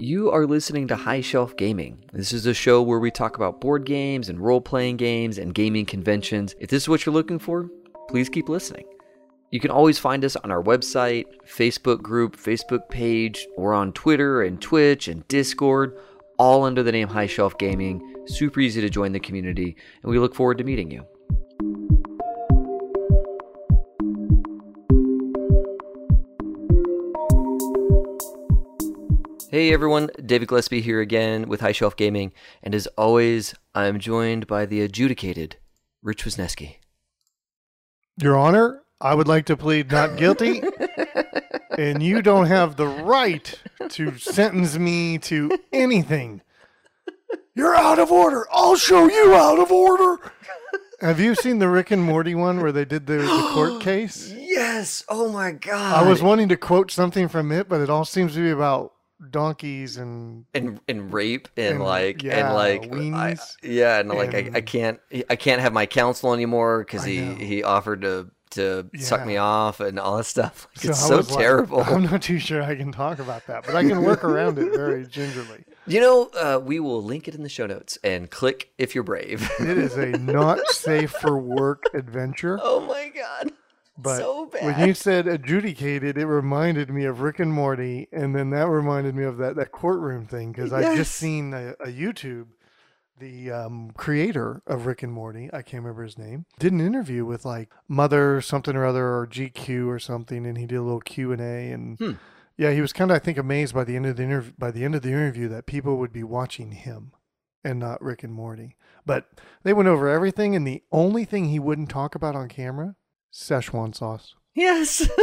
You are listening to High Shelf Gaming. This is a show where we talk about board games and role playing games and gaming conventions. If this is what you're looking for, please keep listening. You can always find us on our website, Facebook group, Facebook page, or on Twitter and Twitch and Discord, all under the name High Shelf Gaming. Super easy to join the community, and we look forward to meeting you. Hey everyone, David Gillespie here again with High Shelf Gaming, and as always, I'm joined by the adjudicated Rich Wisneski. Your Honor, I would like to plead not guilty, and you don't have the right to sentence me to anything. You're out of order. I'll show you out of order. Have you seen the Rick and Morty one where they did the, the court case? Yes! Oh my god! I was wanting to quote something from it, but it all seems to be about donkeys and and and rape and, And, like yeah, and like I, yeah and like I, I can't I can't have my counsel anymore because he know. he offered to to suck me off and all that stuff. Like, it's I so was like, terrible. I'm not too sure I can talk about that, but I can work around it very gingerly. you know, uh, we will link it in the show notes and click if you're brave. It is a not safe for work adventure. oh my god! But so when you said adjudicated, it reminded me of Rick and Morty, and then that reminded me of that, that courtroom thing because I just seen a, a YouTube. The um, creator of Rick and Morty, I can't remember his name, did an interview with like Mother something or other or GQ or something, and he did a little Q and A, and Hmm. yeah, he was kind of I think amazed by the end of the interview by the end of the interview that people would be watching him and not Rick and Morty. But they went over everything, and the only thing he wouldn't talk about on camera, Szechuan sauce. Yes.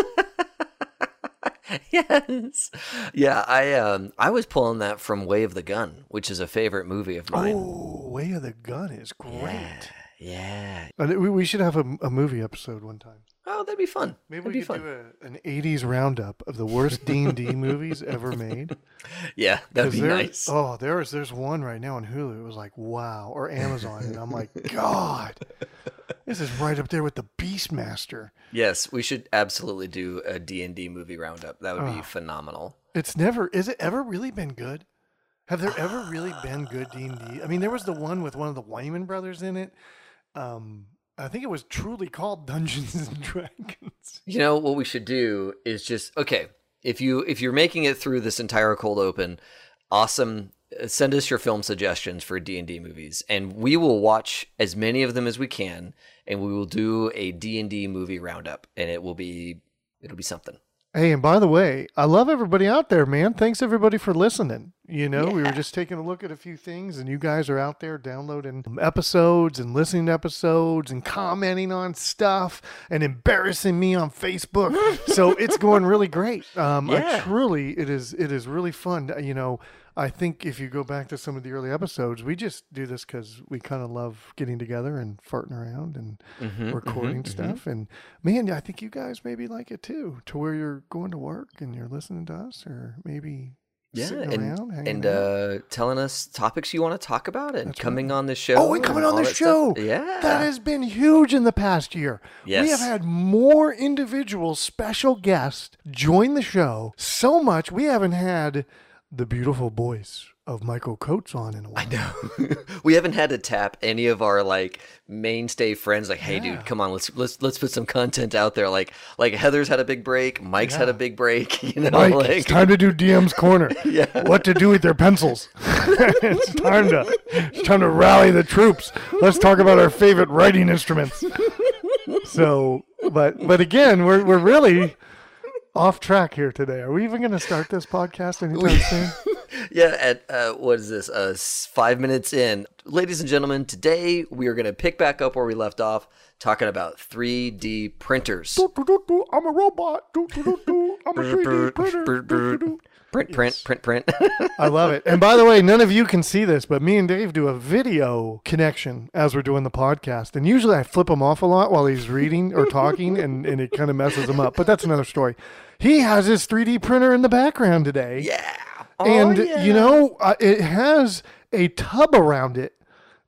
yes. Yeah, I um I was pulling that from Way of the Gun, which is a favorite movie of mine. Oh, Way of the Gun is great. Yeah. Uh, we, we should have a, a movie episode one time. Oh, that'd be fun. Maybe that'd we be could fun. do a, an '80s roundup of the worst D and D movies ever made. Yeah, that'd 'Cause be there- nice. Oh, there's there's one right now on Hulu. It was like wow, or Amazon, and I'm like, God, this is right up there with the Beastmaster. Yes, we should absolutely do a D&D movie roundup. That would be Oh. phenomenal. It's never is it ever really been good? Have there ever really been good D and D? I mean, there was the one with one of the Wayans brothers in it. Um, I think it was truly called Dungeons and Dragons. You know what we should do is just okay. If you if you're making it through this entire cold open, awesome. Send us your film suggestions for D and D movies, and we will watch as many of them as we can, and we will do a D and D movie roundup, and it will be it'll be something. Hey, and by the way, I love everybody out there, man. Thanks everybody for listening. You know, we were just taking a look at a few things, and you guys are out there downloading episodes and listening to episodes and commenting on stuff and embarrassing me on Facebook. so it's going really great. Um, Yeah. I truly, it is, it is really fun. You know, I think if you go back to some of the early episodes, we just do this because we kind of love getting together and farting around and Mhm, recording mhm, mhm. stuff. And man, I think you guys maybe like it too, to where you're going to work and you're listening to us, or maybe Yeah, sitting and around and uh, telling us topics you want to talk about, and That's coming right. on the show. Oh, and coming on all the that stuff. show. Yeah, that has been huge in the past year. We have had more individual special guests join the show. So much we haven't had the beautiful voice of Michael Coates on in a while. I know. we haven't had to tap any of our like mainstay friends. Like, hey, Yeah. dude, come on, let's let's let's put some content out there. Like, like Heather's had a big break. Mike's had a big break. You know, Mike, like it's time to do DM's corner. Yeah. What to do with their pencils? it's time to it's time to rally the troops. Let's talk about our favorite writing instruments. So, but but again, we're we're really off track here today. Are we even going to start this podcast anytime soon? yeah. At uh, what is this? Uh, five minutes in, ladies and gentlemen. Today we are going to pick back up where we left off, talking about 3D printers. Do, do, do, I'm a robot. I'm a 3D printer. Print, print, print, print. I love it. And by the way, none of you can see this, but me and Dave do a video connection as we're doing the podcast. And usually I flip him off a lot while he's reading or talking, and, and it kind of messes him up. But that's another story. He has his 3D printer in the background today. yeah. Oh, and yeah. you know, uh, it has a tub around it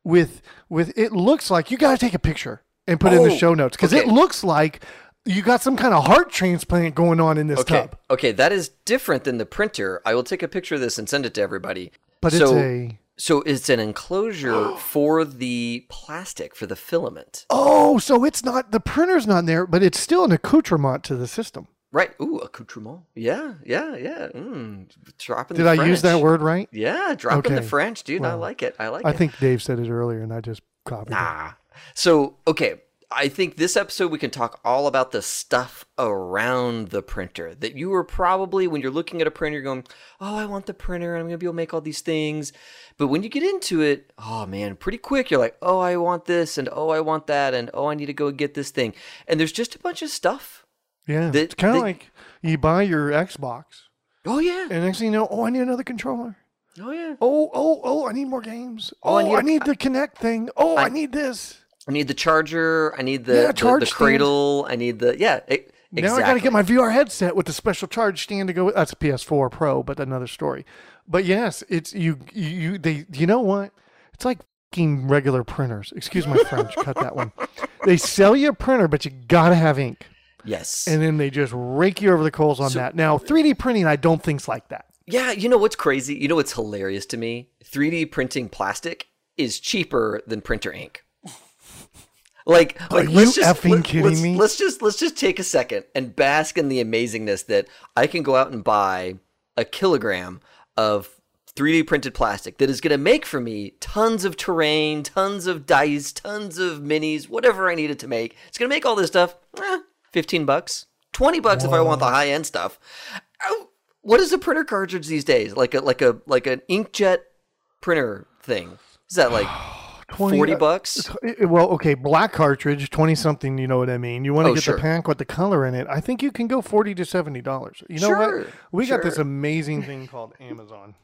with with it looks like you got to take a picture and put it in the Oh, show notes because it looks like you got some kind of heart transplant going on in this Okay. tub. Okay, that is different than the printer. I will take a picture of this and send it to everybody. But so, it's a so it's an enclosure for the plastic for the filament. oh, so it's not the printer's not there, but it's still an accoutrement to the system. Right. Ooh, accoutrement. Yeah, yeah, yeah. Mm, dropping Did the I use that word right? Yeah, dropping the French, dude. I Well, like it. I like I it. I think Dave said it earlier, and I just copied it. Nah. So, okay. I think this episode we can talk all about the stuff around the printer that you were probably, when you're looking at a printer, going, Oh, I want the printer and I'm going to be able to make all these things. But when you get into it, oh man, pretty quick, you're like, Oh, I want this and oh, I want that and oh, I need to go get this thing. And there's just a bunch of stuff. Yeah, That- it's kind of like you buy your Xbox, Oh, yeah. and next thing you know, oh, I need another controller. Oh, yeah. Oh, oh, oh, I need more games. Oh, Oh, I I need need, a- the Kinect thing. Oh, I, I- need this. I need the charger. I need the, Yeah, the, the stand. cradle. I need the, yeah. It, Now I got to get my VR headset with the special charge stand to go with. That's a PS4 Pro, but another story. But yes, it's you. You, they. You know what? It's like regular printers. Excuse my French. cut that one. They sell you a printer, but you gotta have ink, Yes. and then they just rake you over the coals on So- that. Now, 3D printing, I don't think's like that. Yeah, you know what's crazy? You know what's hilarious to me? 3D printing plastic is cheaper than printer ink. Like, like Are let's you just, effing kidding let's, me? Let's just let's just take a second and bask in the amazingness that I can go out and buy a kilogram of 3D printed plastic that is going to make for me tons of terrain, tons of dice, tons of minis, whatever I needed to make. It's going to make all this stuff. Eh, 15 bucks. 20 bucks if I want the high end stuff. Oh, what is a printer cartridge these days? Like a like a like an inkjet printer thing. Is that like 20, 40 uh, bucks? Eh, Well, okay, black cartridge, twenty something. You know what I mean. You want to Oh, get sure. the pack with the color in it. I think you can go forty to seventy dollars. You know Sure, what? We got this amazing thing called Amazon.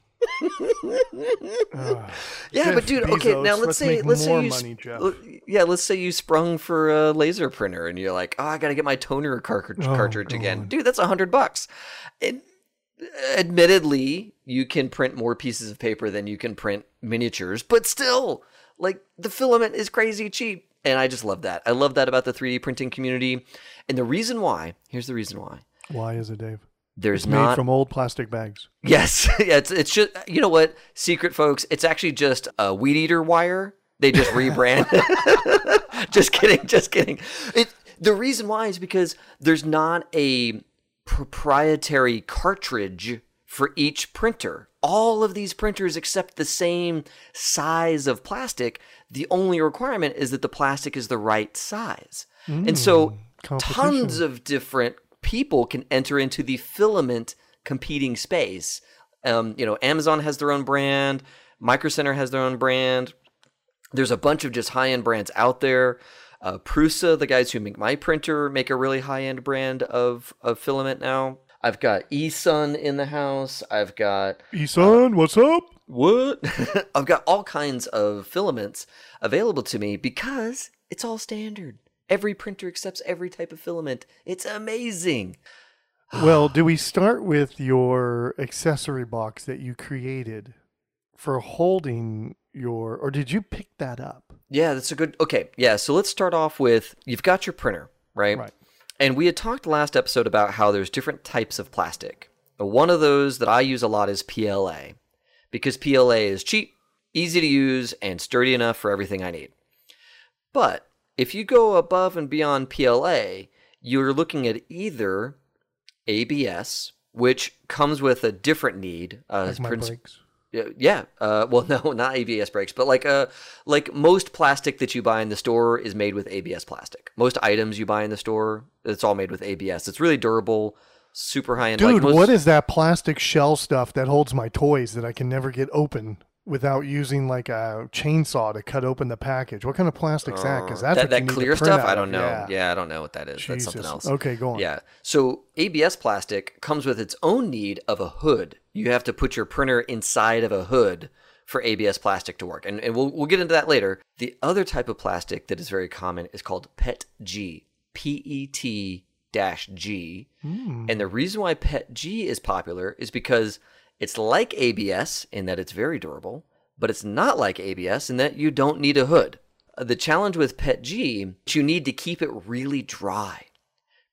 Ugh. Yeah, Jeff but dude, okay, now let's, let's say let's say you money, Jeff. l- yeah, let's say you sprung for a laser printer and you're like, "Oh, I got to get my toner cartridge Oh, cartridge again." Dude, that's a 100 bucks. And admittedly, you can print more pieces of paper than you can print miniatures, but still, like the filament is crazy cheap. And I just love that. I love that about the 3D printing community. And the reason why, here's the reason why. Why is it, Dave? There's It's made not from old plastic bags. Yes, yeah, it's it's just you know what, secret folks, it's actually just a weed eater wire. They just rebrand. just kidding, just kidding. It the reason why is because there's not a proprietary cartridge for each printer. All of these printers accept the same size of plastic. The only requirement is that the plastic is the right size. and so tons of different people can enter into the filament competing space. Um, you know, Amazon has their own brand, Micro Center has their own brand. There's a bunch of just high end brands out there. Uh, Prusa, the guys who make my printer, make a really high end brand of, of filament now. I've got eSun in the house. I've got uh, Eson, what's up? what? I've got all kinds of filaments available to me because it's all standard. Every printer accepts every type of filament. It's amazing. Well, do we start with your accessory box that you created for holding your, or did you pick that up? Yeah, that's a good. Okay, yeah. So let's start off with you've got your printer, right? Right. And we had talked last episode about how there's different types of plastic. One of those that I use a lot is PLA because PLA is cheap, easy to use, and sturdy enough for everything I need. But if you go above and beyond PLA, you're looking at either ABS, which comes with a different need. Uh, Like my for ins- brakes. Yeah, yeah. Uh, well, no, not ABS brakes, but like uh, like most plastic that you buy in the store is made with ABS plastic. Most items you buy in the store, it's all made with ABS. It's really durable, super high end. Dude, like most, what is that plastic shell stuff that holds my toys that I can never get open without using like a chainsaw to cut open the package? What kind of plastic's that? Because that's that, that you need to clear stuff? I don't know. Yeah. Yeah. I don't know what that is. That's something else. Okay, go on. Yeah. So ABS plastic comes with its own need of a hood. You have to put your printer inside of a hood for ABS plastic to work. And, and we'll, we'll get into that later. The other type of plastic that is very common is called PETG. P E T dash G. Hmm. And the reason why PETG is popular is because it's like ABS in that it's very durable, but it's not like ABS in that you don't need a hood. Uh, The challenge with PETG is you need to keep it really dry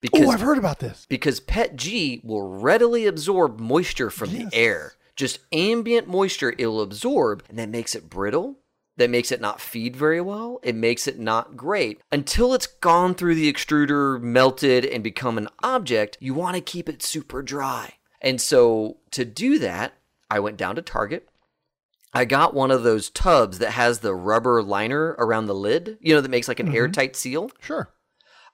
because Oh, I've heard about this. because PETG will readily absorb moisture from Yes. the air. Just ambient moisture it'll absorb, and that makes it brittle. That makes it not feed very well. It makes it not great. Until it's gone through the extruder, melted, and become an object, you want to keep it super dry. And so to do that, I went down to Target. I got one of those tubs that has the rubber liner around the lid, you know, that makes like an mm-hmm. airtight seal. Sure.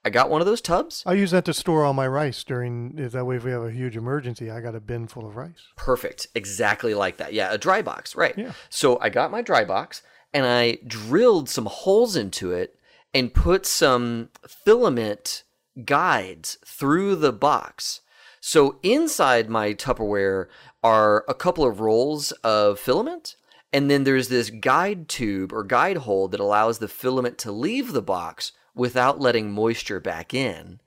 I got one of those tubs. I use that to store all my rice during. That way if we have a huge emergency, I got a bin full of rice. Perfect. Exactly like that. Yeah, a dry box, right. Yeah. So I got my dry box and I drilled some holes into it and put some filament guides through the box. So inside my Tupperware are a couple of rolls of filament. And then there's this guide tube or guide hole that allows the filament to leave the box without letting moisture back in.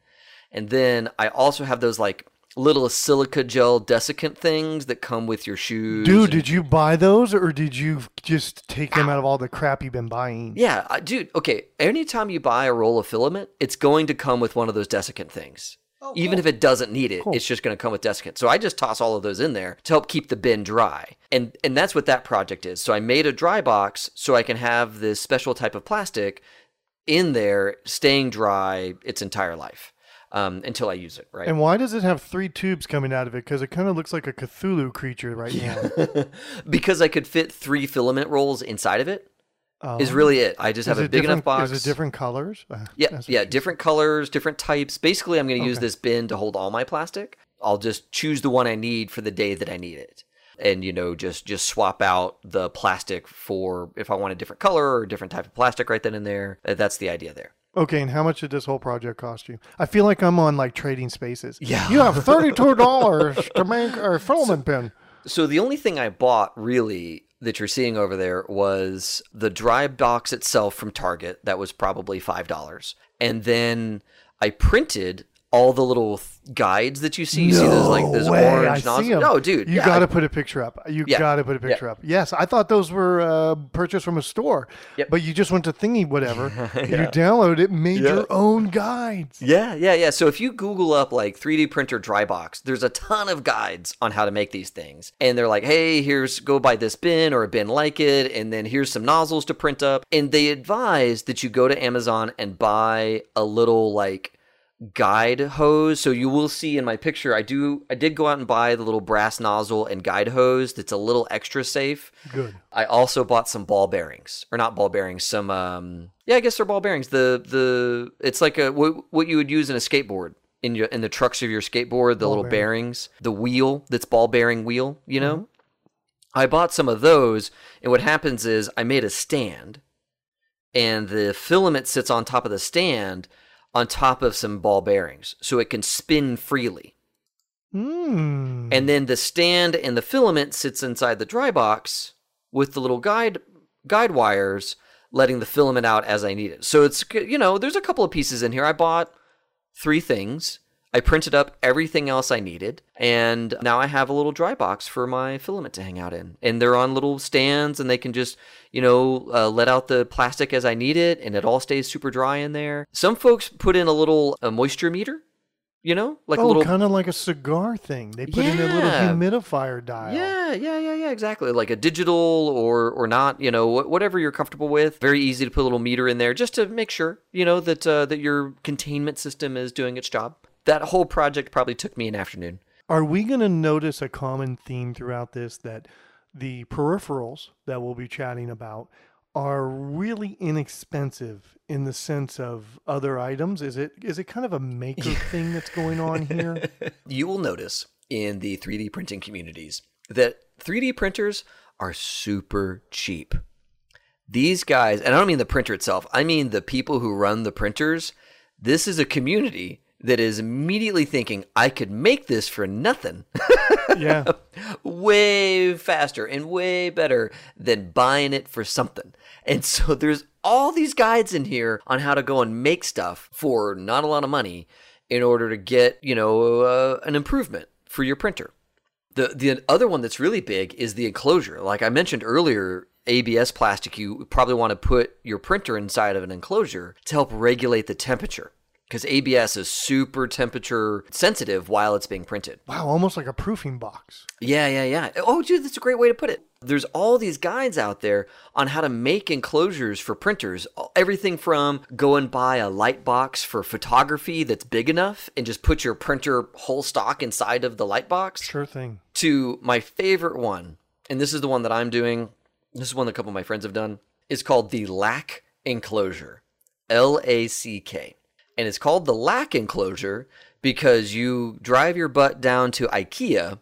And then I also have those like little silica gel desiccant things that come with your shoes. Dude, did you buy those or did you just take them ah. out of all the crap you've been buying? Yeah, uh, dude, okay. Anytime you buy a roll of filament, it's going to come with one of those desiccant things. Even if it doesn't need it, it's just going to come with desiccant. So I just toss all of those in there to help keep the bin dry. And and that's what that project is. So I made a dry box so I can have this special type of plastic in there staying dry its entire life um, until I use it, right? And why does it have three tubes coming out of it? Because it kind of looks like a Cthulhu creature right now. because I could fit three filament rolls inside of it is Oh. really it. I just have a big enough box. Is it different colors? Uh, Yeah, yeah, different colors, different types. Basically, I'm going to use Okay. this bin to hold all my plastic. I'll just choose the one I need for the day that I need it. And you know, just just swap out the plastic for if I want a different color or a different type of plastic right then and there. Uh, That's the idea there. Okay, and how much did this whole project cost you? I feel like I'm on like trading spaces. Yeah. You have thirty-two dollars to make a filament pin. So the only thing I bought really that you're seeing over there was the dry box itself from Target. That was probably five dollars, and then I printed all the little th- guides that you see. You see those like No those way, orange I see nozzles. 'em. No, dude, You yeah, got to put a picture up. You Yeah. got to put a picture up. Yes, I thought those were uh, purchased from a store. Yep. But you just went to thingy whatever. You download it, made Yeah. your own guides. Yeah, yeah, yeah. So if you Google up like 3D printer dry box, there's a ton of guides on how to make these things. And they're like, hey, here's go buy this bin or a bin like it, and then here's some nozzles to print up. And they advise that you go to Amazon and buy a little like guide hose. So you will see in my picture, I do I did go out and buy the little brass nozzle and guide hose that's a little extra safe. Good. I also bought some ball bearings, or not ball bearings, some um yeah, I guess they're ball bearings. The the it's like a what, what you would use in a skateboard in your in the trucks of your skateboard, the little bearings, the wheel that's ball bearing wheel, you know. I bought some of those, and what happens is I made a stand, and the filament sits on top of the stand, on top of some ball bearings, so it can spin freely. Mm. And then the stand and the filament sits inside the dry box with the little guide guide wires letting the filament out as I need it. So it's you know, there's a couple of pieces in here. I bought three things. I printed up everything else I needed, and now I have a little dry box for my filament to hang out in. And they're on little stands, and they can just, you know, uh, let out the plastic as I need it, and it all stays super dry in there. Some folks put in a little a moisture meter, you know, like a oh, little kind of like a cigar thing. They put in a little humidifier dial. Yeah, yeah, yeah, yeah, exactly. Like a digital or or not, you know, whatever you're comfortable with. Very easy to put a little meter in there just to make sure, you know, that uh, that your containment system is doing its job. That whole project probably took me an afternoon. Are we going to notice a common theme throughout this that the peripherals that we'll be chatting about are really inexpensive in the sense of other items? Is it is it kind of a maker thing that's going on here? You will notice in the 3D printing communities that 3D printers are super cheap. These guys, and I don't mean the printer itself, I mean the people who run the printers. This is a community that is immediately thinking, I could make this for nothing. yeah. way faster and way better than buying it for something. And so there's all these guides in here on how to go and make stuff for not a lot of money in order to get, you know, uh, an improvement for your printer. The the other one that's really big is the enclosure. Like I mentioned earlier, ABS plastic, you probably want to put your printer inside of an enclosure to help regulate the temperature. Because ABS is super temperature sensitive while it's being printed. Wow, almost like a proofing box. Yeah, yeah, yeah. Oh, dude, that's a great way to put it. There's all these guides out there on how to make enclosures for printers. Everything from go and buy a light box for photography that's big enough and just put your printer whole stock inside of the light box Sure thing. to my favorite one, and this is the one that I'm doing. This is one that a couple of my friends have done. It's called the LACK enclosure, L A C K, and it's called the lack enclosure because you drive your butt down to IKEA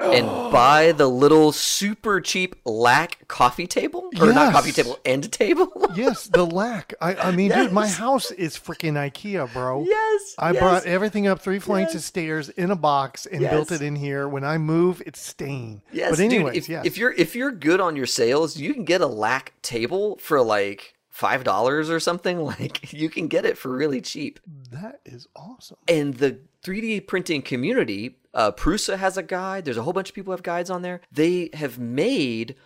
and oh. buy the little super cheap lack coffee table or not coffee table end table. Yes, the lack. I, I mean, dude, my house is freaking IKEA, bro. yes, I yes. brought everything up three flights of stairs in a box and built it in here. When I move, it's staying. Yes, but anyways, dude, if, yes. if you're if you're good on your sales, you can get a lack table for like five dollars or something. Like you can get it for really cheap. that is awesome. And the 3D printing community, uh, Prusa has a guide. There's a whole bunch of people who have guides on there. They have made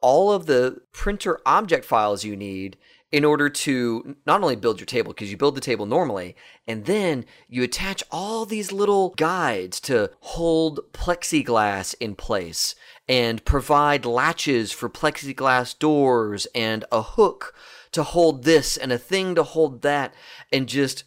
all of the printer object files you need in order to not only build your table, because you build the table normally, and then you attach all these little guides to hold plexiglass in place and provide latches for plexiglass doors and a hook to hold this and a thing to hold that, and just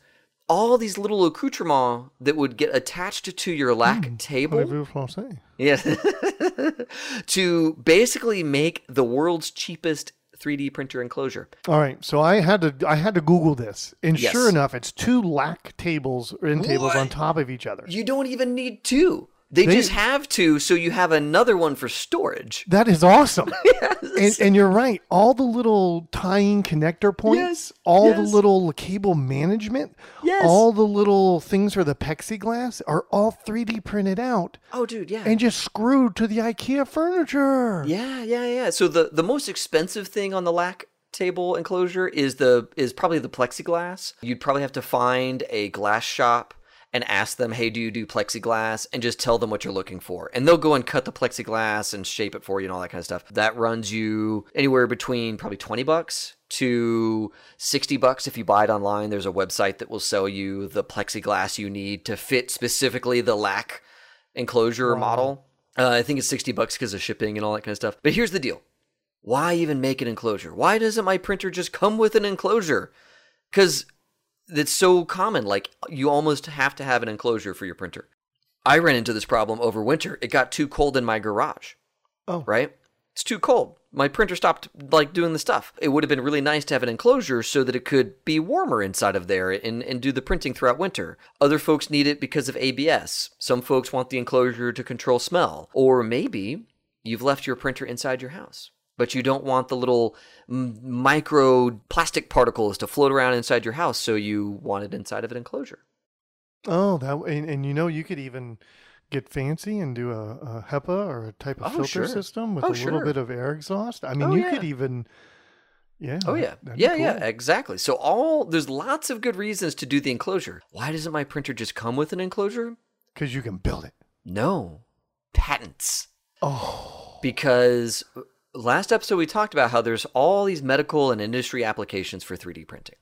all these little accoutrements that would get attached to your lack hmm. table. Voulez-vous? Yeah. to basically make the world's cheapest 3D printer enclosure. All right, so I had to I had to Google this, and Yes. sure enough, it's two lack tables or end tables on top of each other. You don't even need two. They, They- just have to, so you have another one for storage. That is awesome. and, and you're right. All the little tying connector points, Yes, all the little cable management, Yes. all the little things for the plexiglass are all 3D printed out Oh, dude, yeah. and just screwed to the IKEA furniture. Yeah, yeah, yeah. So the the most expensive thing on the lack table enclosure is the is probably the plexiglass. You'd probably have to find a glass shop and ask them, "Hey, do you do plexiglass?" and just tell them what you're looking for. And they'll go and cut the plexiglass and shape it for you and all that kind of stuff. That runs you anywhere between probably 20 bucks to 60 bucks if you buy it online. There's a website that will sell you the plexiglass you need to fit specifically the lack enclosure model. Uh, I think it's 60 bucks because of shipping and all that kind of stuff. But here's the deal. Why even make an enclosure? Why doesn't my printer just come with an enclosure? Because it's so common. Like, you almost have to have an enclosure for your printer. I ran into this problem over winter. It got too cold in my garage. Oh. Right? It's too cold. My printer stopped like doing the stuff. It would have been really nice to have an enclosure so that it could be warmer inside of there and, and do the printing throughout winter. Other folks need it because of ABS. Some folks want the enclosure to control smell. Or maybe you've left your printer inside your house, but you don't want the little micro plastic particles to float around inside your house, so you want it inside of an enclosure. Oh, that and, and you know you could even get fancy and do a, a HEPA or a type of Oh, filter sure. system with Oh, a little sure. bit of air exhaust. I mean, Oh, you yeah. could even, yeah. Oh yeah, that'd be yeah, yeah, exactly. So all there's lots of good reasons to do the enclosure. Why doesn't my printer just come with an enclosure? Because you can build it. No, patents. Oh, Because uh, last episode we talked about how there's all these medical and industry applications for 3D printing.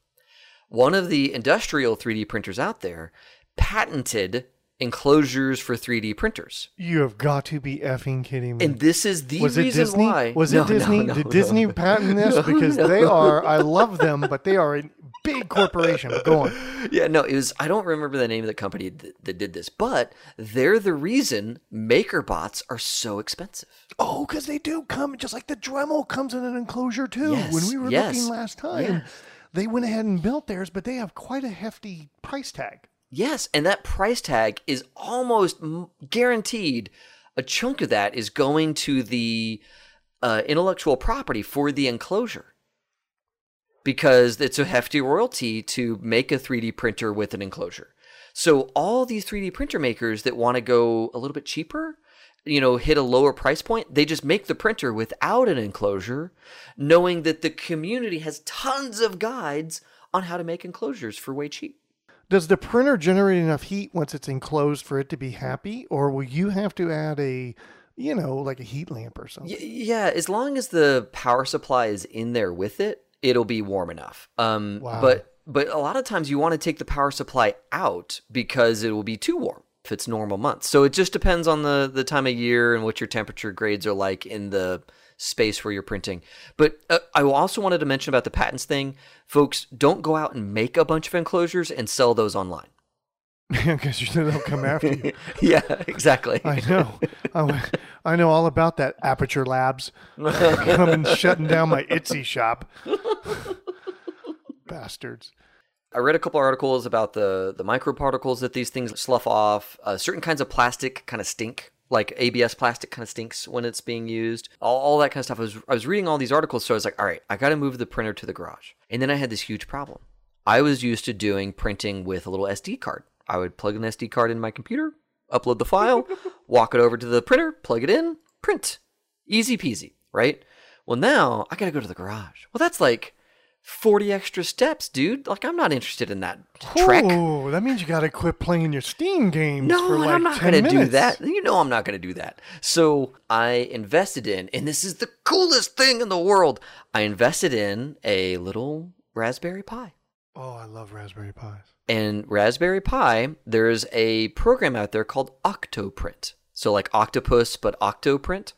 One of the industrial 3D printers out there patented enclosures for 3D printers. you have got to be effing kidding me. And this is the was it reason Disney? why. Was No, it Disney? no, Did no. Disney patent this? Because they are, I love them, but they are a big corporation. But go on. yeah, no, it was. I don't remember the name of the company th- that did this, but they're the reason MakerBots are so expensive. Oh, because they do come, just like the Dremel comes in an enclosure too. when we were yes, looking last time, yes. they went ahead and built theirs, but they have quite a hefty price tag. Yes, and that price tag is almost guaranteed. A chunk of that is going to the uh, intellectual property for the enclosure because it's a hefty royalty to make a 3D printer with an enclosure. So all these 3D printer makers that want to go a little bit cheaper, you know, hit a lower price point, they just make the printer without an enclosure, knowing that the community has tons of guides on how to make enclosures for way cheap. Does the printer generate enough heat once it's enclosed for it to be happy, or will you have to add a, you know, like a heat lamp or something? Yeah, as long as the power supply is in there with it, it'll be warm enough. Um, Wow. But But a lot of times you want to take the power supply out because it will be too warm if it's normal months. So it just depends on the the time of year and what your temperature grades are like in the space where you're printing. But uh, I also wanted to mention about the patents thing. Folks, don't go out and make a bunch of enclosures and sell those online. Because they'll come after you. yeah, exactly. I know. I, I know all about that Aperture Labs coming shutting down my Etsy shop. Bastards. I read a couple articles about the the microparticles that these things slough off. Uh, certain kinds of plastic kind of stink, like ABS plastic kind of stinks when it's being used. All, all that kind of stuff. I was I was reading all these articles, so I was like, all right, I got to move the printer to the garage. And then I had this huge problem. I was used to doing printing with a little SD card. I would plug an SD card in my computer, upload the file, walk it over to the printer, plug it in, print. Easy peasy, right? Well, now I got to go to the garage. Well, that's like 40 extra steps, dude. Like, I'm not interested in that trek. Oh, that means you got to quit playing your Steam games No, for like I'm not 10 going to do that. You know, I'm not going to do that. So I invested in, and this is the coolest thing in the world. I invested in a little Raspberry Pi. Oh, I love Raspberry Pis. And Raspberry Pi, there's a program out there called Octoprint. So, like octopus, but Octoprint.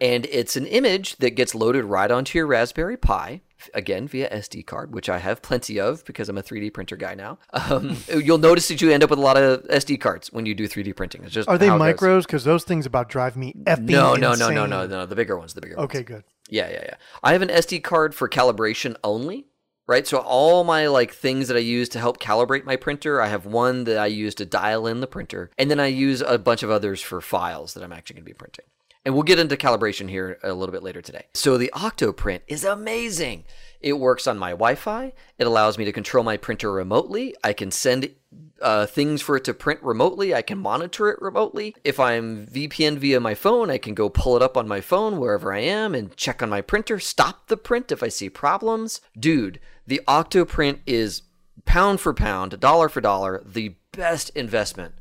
And it's an image that gets loaded right onto your Raspberry Pi, again via SD card, which I have plenty of because I'm a 3D printer guy now. Um, you'll notice that you end up with a lot of SD cards when you do 3D printing. It's just Are they how it goes. micros? Because those things about drive me effing No, no, no, no, insane. no, no. The bigger ones, the bigger ones. Okay, good. Yeah, yeah, yeah. I have an SD card for calibration only, right? So all my like things that I use to help calibrate my printer, I have one that I use to dial in the printer, and then I use a bunch of others for files that I'm actually going to be printing. And we'll get into calibration here a little bit later today. So the Octoprint is amazing. It works on my Wi-Fi. It allows me to control my printer remotely. I can send uh, things for it to print remotely. I can monitor it remotely. If I'm VPN via my phone, I can go pull it up on my phone wherever I am and check on my printer, stop the print if I see problems. Dude, the Octoprint is pound for pound, dollar for dollar, the best investment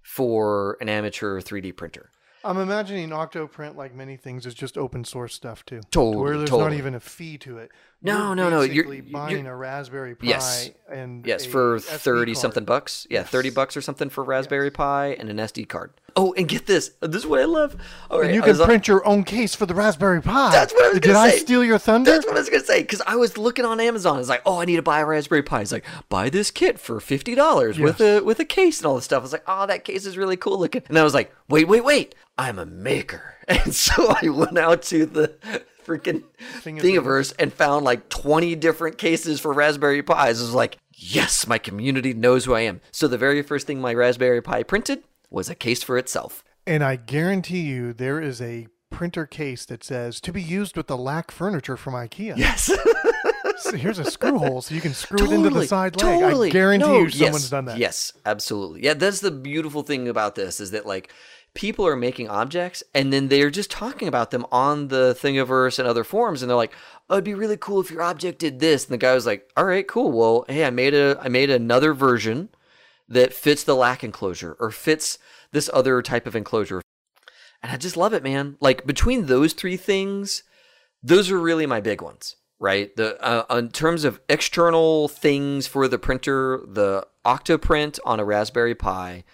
for an amateur 3D printer. I'm imagining Octoprint, like many things, is just open source stuff too. Totally, Where there's not even a fee to it. No, no, no, you're- basically you're- buying a Raspberry Pi Yes. and Yes, for 30 card. something bucks. Yeah, Yes. 30 bucks or something for Raspberry Pi and an SD card. Oh, and get this. This is what I love. All right, And you can was on- print your own case for the Raspberry Pi. That's what I was gonna say. Did I steal your thunder? That's what I was gonna say because I was looking on Amazon. It's like, oh, I need to buy a Raspberry Pi. It's like, buy this kit for fifty dollars with a with a case and all this stuff. I was like, oh, that case is really cool looking. And I was like, wait, wait, wait, I'm a maker. And so I went out to the freaking Thingiverse. And found like twenty different cases for Raspberry Pis. I was like, yes, my community knows who I am. So the very first thing my Raspberry Pi printed was a case for itself. And I guarantee you, there is a printer case that says to be used with the lack furniture from IKEA. Yes. So here's a screw hole so you can screw it into the side leg. Totally. I guarantee No, you someone's yes, done that. Yes, absolutely. Yeah, that's the beautiful thing about this is that like people are making objects and then they're just talking about them on the Thingiverse and other forums and they're like, "Oh, it'd be really cool if your object did this." And the guy was like, "All right, cool. Well, hey, I made a I made another version that fits the lack enclosure or fits this other type of enclosure." And I just love it, man. Like between those three things, those are really my big ones, right? The uh, in terms of external things for the printer, the Octoprint on a Raspberry Pi,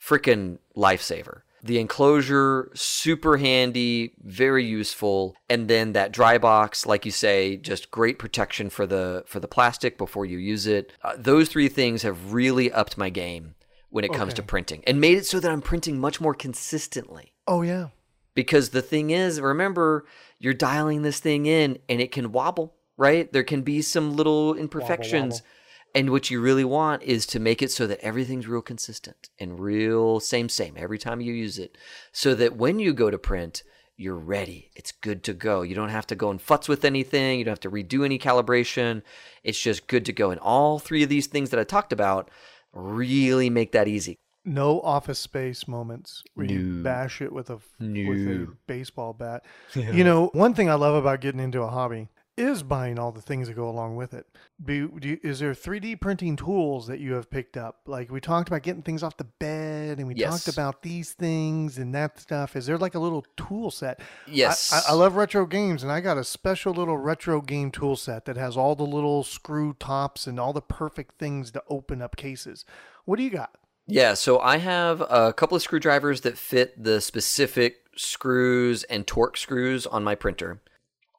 freaking lifesaver. The enclosure super handy, very useful, and then that dry box, like you say, just great protection for the for the plastic before you use it. Uh, those three things have really upped my game when it comes to printing and made it so that I'm printing much more consistently Oh yeah. because the thing is remember you're dialing this thing in and it can wobble right there can be some little imperfections wobble. And what you really want is to make it so that everything's real consistent and real same same every time you use it so that when you go to print you're ready. It's good to go. You don't have to go and futz with anything. You don't have to redo any calibration. It's just good to go. And all three of these things that i talked about really make that easy. No office space moments where you bash it with a with a baseball bat. You know, one thing I love about getting into a hobby is buying all the things that go along with it. Be, do is there 3D printing tools that you have picked up? Like we talked about getting things off the bed, and we Yes. talked about these things and that stuff. Is there like a little tool set? Yes. I, I love retro games, and I got a special little retro game tool set that has all the little screw tops and all the perfect things to open up cases. What do you got? Yeah, so I have a couple of screwdrivers that fit the specific screws and torque screws on my printer.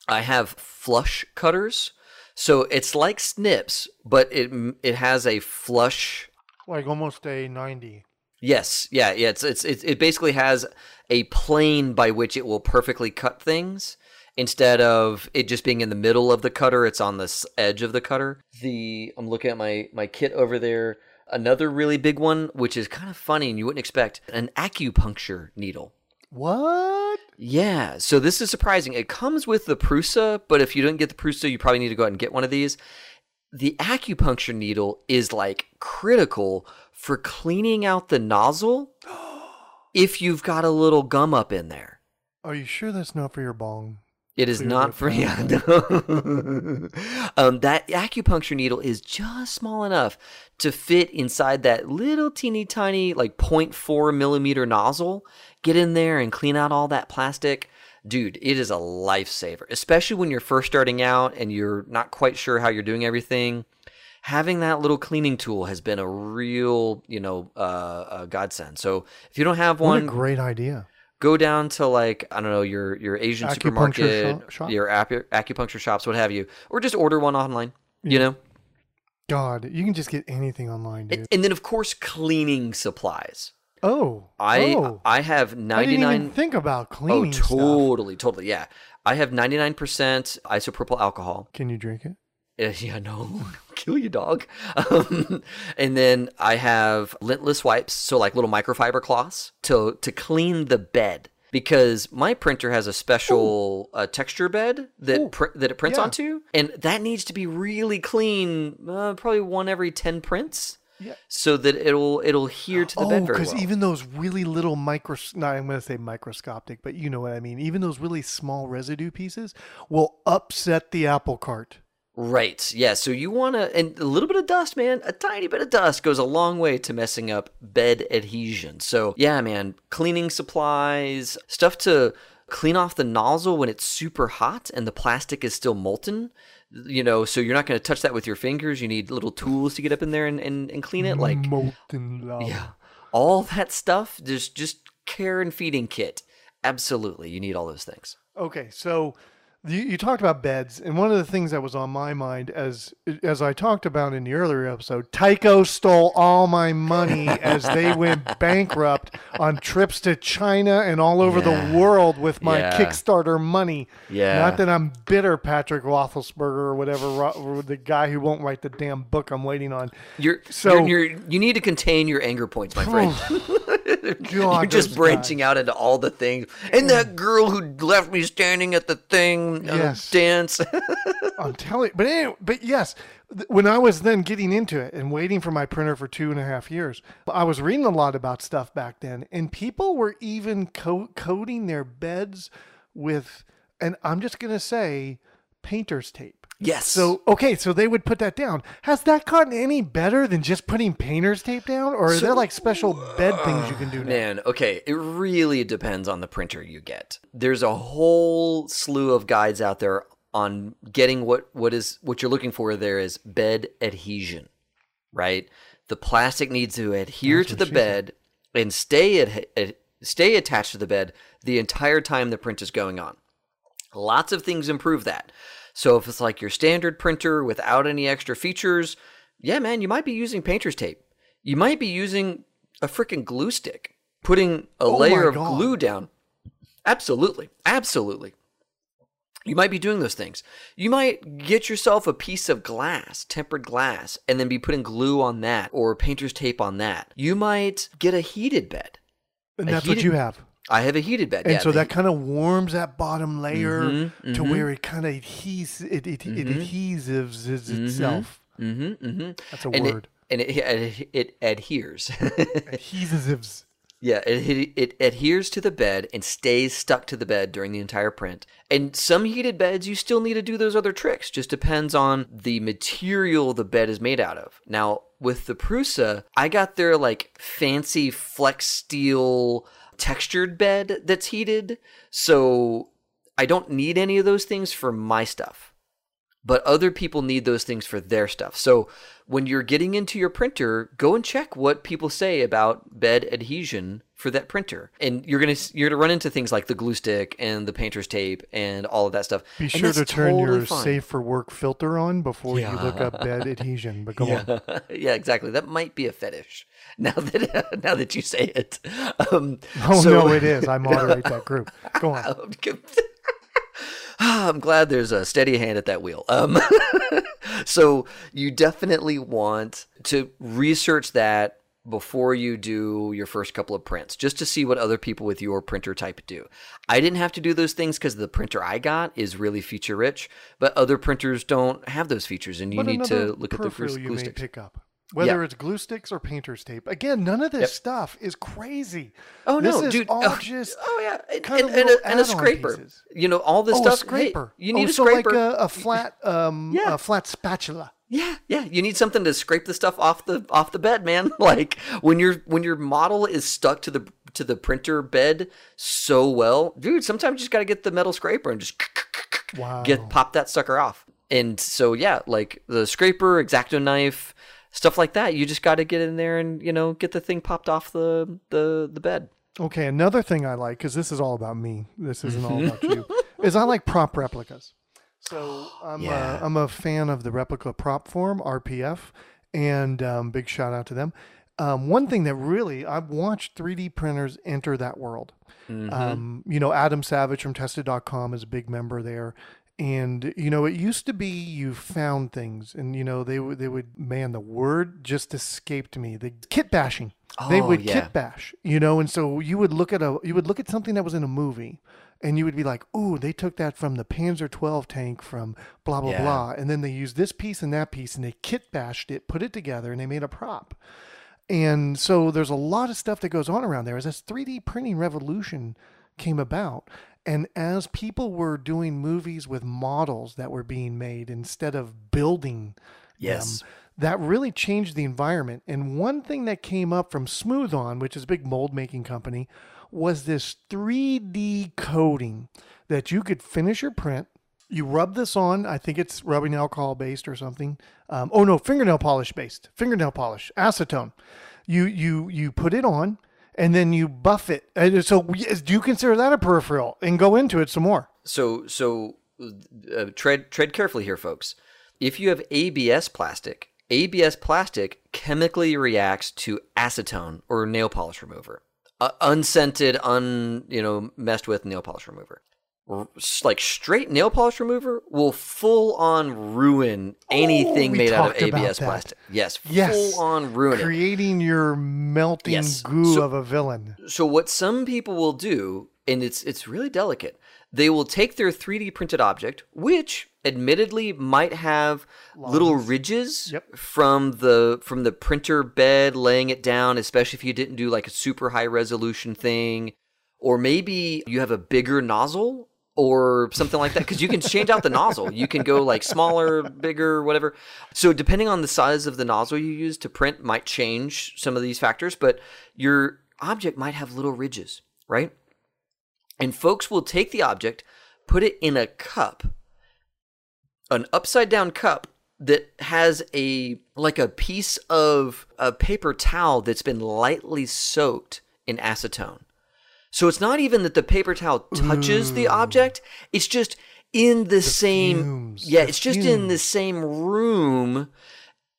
I have flush cutters. So it's like snips, but it it has a flush Like almost a 90. Yes, yeah, yeah. It's it's it, it basically has a plane by which it will perfectly cut things instead of it just being in the middle of the cutter. It's on the edge of the cutter. The I'm looking at my my kit over there. Another really big one, which is kind of funny and you wouldn't expect, an acupuncture needle. What? Yeah, so this is surprising. It comes with the Prusa, but if you don't get the Prusa, you probably need to go out and get one of these. The acupuncture needle is like critical for cleaning out the nozzle if you've got a little gum up in there. Are you sure that's not for your bong? It is not that. um, that acupuncture needle is just small enough to fit inside that little teeny tiny like 0.4 millimeter nozzle. Get in there and clean out all that plastic. Dude, it is a lifesaver, especially when you're first starting out and you're not quite sure how you're doing everything. Having that little cleaning tool has been a real, you know, uh, godsend. So if you don't have one, a great idea. Go down to like I don't know your your Asian supermarket, shop- shop? your acu- acupuncture shops, what have you, or just order one online. You know, God, you can just get anything online, dude. and, and then of course cleaning supplies. oh, I oh. I have ninety nine. think about Oh, cleaning stuff. totally, totally, yeah. I have ninety nine percent isopropyl alcohol. Can you drink it? Uh, yeah, no, kill you, dog. Um, and then I have lintless wipes, so like little microfiber cloths to to clean the bed because my printer has a special uh, texture bed that pr- that it prints Yeah. onto, and that needs to be really clean, uh, probably one every ten prints, Yeah. so that it'll it'll adhere to the oh, bed very because well. even those really little micro, not I'm going to say microscopic, but you know what I mean. Even those really small residue pieces will upset the apple cart. Right. Yeah. So you want to, and a little bit of dust, man, a tiny bit of dust goes a long way to messing up bed adhesion. So, yeah, man, cleaning supplies, stuff to clean off the nozzle when it's super hot and the plastic is still molten. You know, so you're not going to touch that with your fingers. You need little tools to get up in there and, and, and clean it. Like, molten lava. yeah, all that stuff, just, just care and feeding kit. Absolutely. You need all those things. Okay, so you, you talked about beds, and one of the things that was on my mind, as as I talked about in the earlier episode, Tiko stole all my money as they went bankrupt on trips to China and all over Yeah. the world with my Yeah. Kickstarter money. Yeah. Not that I'm bitter, Patrick Roethlisberger or whatever, or the guy who won't write the damn book I'm waiting on. You're So- you're, you're you need to contain your anger points, my friend. God, you're just branching out into all the things. And that girl who left me standing at the thing on Yes. dance. I'm telling but anyway, but yes, when I was then getting into it and waiting for my printer for two and a half years, I was reading a lot about stuff back then, and people were even co- coating their beds with, and I'm just gonna say, painter's tape. Yes. So okay, so they would put that down. Has that gotten any better than just putting painter's tape down, or are So- there like special bed things you can do now? Man, okay, it really depends on the printer you get. There's a whole slew of guides out there on getting what what is what you're looking for there is bed adhesion, right? The plastic needs to adhere That's to the she said. bed and stay at, ad stay attached to the bed the entire time the print is going on. Lots of things improve that. So if it's like your standard printer without any extra features, yeah, man, you might be using painter's tape. You might be using a freaking glue stick, putting a Oh layer of God. glue down. Absolutely. Absolutely. You might be doing those things. You might get yourself a piece of glass, tempered glass, and then be putting glue on that or painter's tape on that. You might get a heated bed. And that's what you have. I have a heated bed. And yeah, so that kind of warms that bottom layer Mhm, to mhm. where it kind of adhes it, it, it Mhm. adhesives itself. Mm-hmm, mm-hmm. That's a and word. It, and it, it, it adheres. Adhesives. Yeah, it, it adheres to the bed and stays stuck to the bed during the entire print. And some heated beds, you still need to do those other tricks. Just depends on the material the bed is made out of. Now, with the Prusa, I got their like fancy flex steel textured bed that's heated. So I don't need any of those things for my stuff. But other people need those things for their stuff. So when you're getting into your printer, go and check what people say about bed adhesion for that printer. And you're gonna you're gonna run into things like the glue stick and the painter's tape and all of that stuff. Be And sure to turn totally your fine. safe for work filter on before you look up bed adhesion. But go on. yeah. yeah, exactly. That might be a fetish. Now that now that you say it. Um, Oh so- no, it is. I moderate that group. Go on. I'm glad there's a steady hand at that wheel. Um, so you definitely want to research that before you do your first couple of prints, just to see what other people with your printer type do. I didn't have to do those things because the printer I got is really feature rich, but other printers don't have those features, and you What need to look at the glue, you may sticks. pick up. Whether it's glue sticks or painter's tape. Again, none of this Yep. stuff is crazy. Oh this no, dude! all oh, just oh yeah, and, kind and, of and, a, and a scraper. pieces. You know all this oh, stuff. a scraper. Hey, you need oh, a so scraper. like a, a flat, um, Yeah. a flat spatula. Yeah, yeah. You need something to scrape the stuff off the off the bed, man. Like when your when your model is stuck to the to the printer bed so well, dude. Sometimes you just got to get the metal scraper and just Wow. get pop that sucker off. And so yeah, like the scraper, exacto knife, stuff like that. You just got to get in there and you know get the thing popped off the the the bed. Okay, another thing I like because this is all about me. This isn't all about you. Is I like prop replicas. So I'm Yeah. a, I'm a fan of the Replica Prop Forum RPF, and um, big shout out to them. Um, one thing that really I've watched 3D printers enter that world. Um, you know, Adam Savage from Tested.com is a big member there. And you know, it used to be you found things, and you know they would they would man the word just escaped me. The kit bashing, they Oh, would yeah. kit bash, you know, and so you would look at a you would look at something that was in a movie, and you would be like, "Ooh, they took that from the Panzer 12 tank from blah blah Yeah. blah," and then they used this piece and that piece, and they kit bashed it, put it together, and they made a prop. And so there's a lot of stuff that goes on around there as this 3D printing revolution came about. And as people were doing movies with models that were being made instead of building Yes. them, that really changed the environment. And one thing that came up from Smooth On, which is a big mold making company, was this 3D coding that you could finish your print. You rub this on. I think it's rubbing alcohol based or something. Um, oh no, fingernail polish based. Fingernail polish, acetone. You you you put it on, and then you buff it. And so, do you consider that a peripheral? And go into it some more. So so uh, tread tread carefully here, folks. If you have ABS plastic, ABS plastic chemically reacts to acetone or nail polish remover, uh, unscented, un you know messed with nail polish remover. Like straight nail polish remover will full on ruin oh, anything Oh, made out of ABS plastic. Yes, Yes, full on ruin it. creating your melting Yes. goo So- of a villain. So what some people will do, and it's it's really delicate, they will take their 3D printed object, which admittedly might have little ridges Yep. from the from the printer bed laying it down, especially if you didn't do like a super high resolution thing, or maybe you have a bigger nozzle or something like that because you can change out the nozzle. You can go like smaller bigger whatever. So depending on the size of the nozzle you use to print might change some of these factors but your object might have little ridges right? And folks will take the object put it in a cup an upside down cup that has a like a piece of a paper towel that's been lightly soaked in acetone so it's not even that the paper towel touches the mm. object, it's just in the, same fumes, Yeah, the it's just in the same room,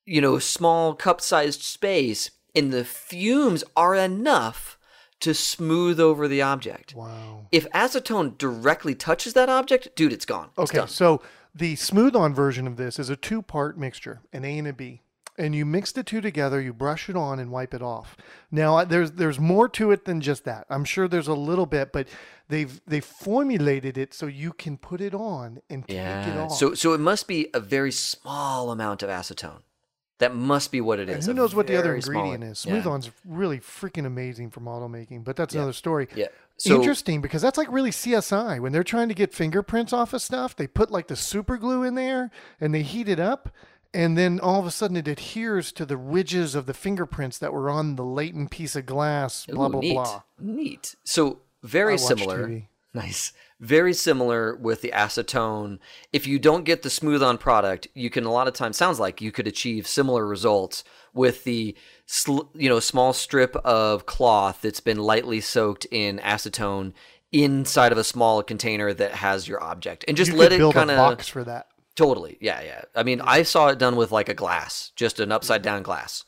you know, small cup-sized space, and the fumes are enough to smooth over the object. Wow. If acetone directly touches that object, dude, it's gone. It's Okay, done. so the smooth on version of this is a two part mixture, an A and a B. And you mix the two together, you brush it on and wipe it off. Now there's there's more to it than just that. I'm sure there's a little bit, but they've they formulated it so you can put it on and take it off. So so it must be a very small amount of acetone. That must be what it uh, is. And who knows what the other very small- ingredient is? Yeah. Smooth on's really freaking amazing for model making, but that's Yeah. another story. Yeah. So Interesting because that's like really CSI. When they're trying to get fingerprints off of stuff, they put like the super glue in there and they heat it up. And then all of a sudden it adheres to the ridges of the fingerprints that were on the latent piece of glass, blah, Ooh, blah, neat. blah. Neat. So very similar. TV. Nice. Very similar with the acetone. If you don't get the smooth on product, you can a lot of times sounds like you could achieve similar results with the sl- you know small strip of cloth that's been lightly soaked in acetone inside of a small container that has your object and just you let it kind of box for that. Totally. Yeah, yeah. I mean, I saw it done with like a glass, just an upside down glass.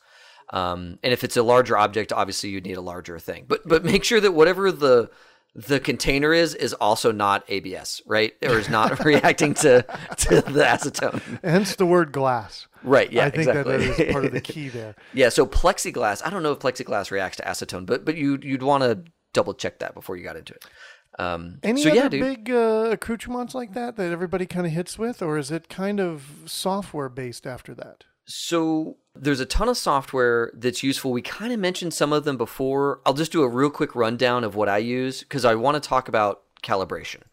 Um, and if it's a larger object, obviously you need a larger thing. But but make sure that whatever the the container is is also not ABS, right? Or is not reacting to to the acetone. Hence the word glass. Right. Yeah. I think exactly. that is part of the key there. yeah. So plexiglass. I don't know if plexiglass reacts to acetone, but but you you'd want to double check that before you got into it. Um, Any so other yeah, big uh, accoutrements like that that everybody kind of hits with, or is it kind of software based after that? So there's a ton of software that's useful. We kind of mentioned some of them before. I'll just do a real quick rundown of what I use because I want to talk about calibration.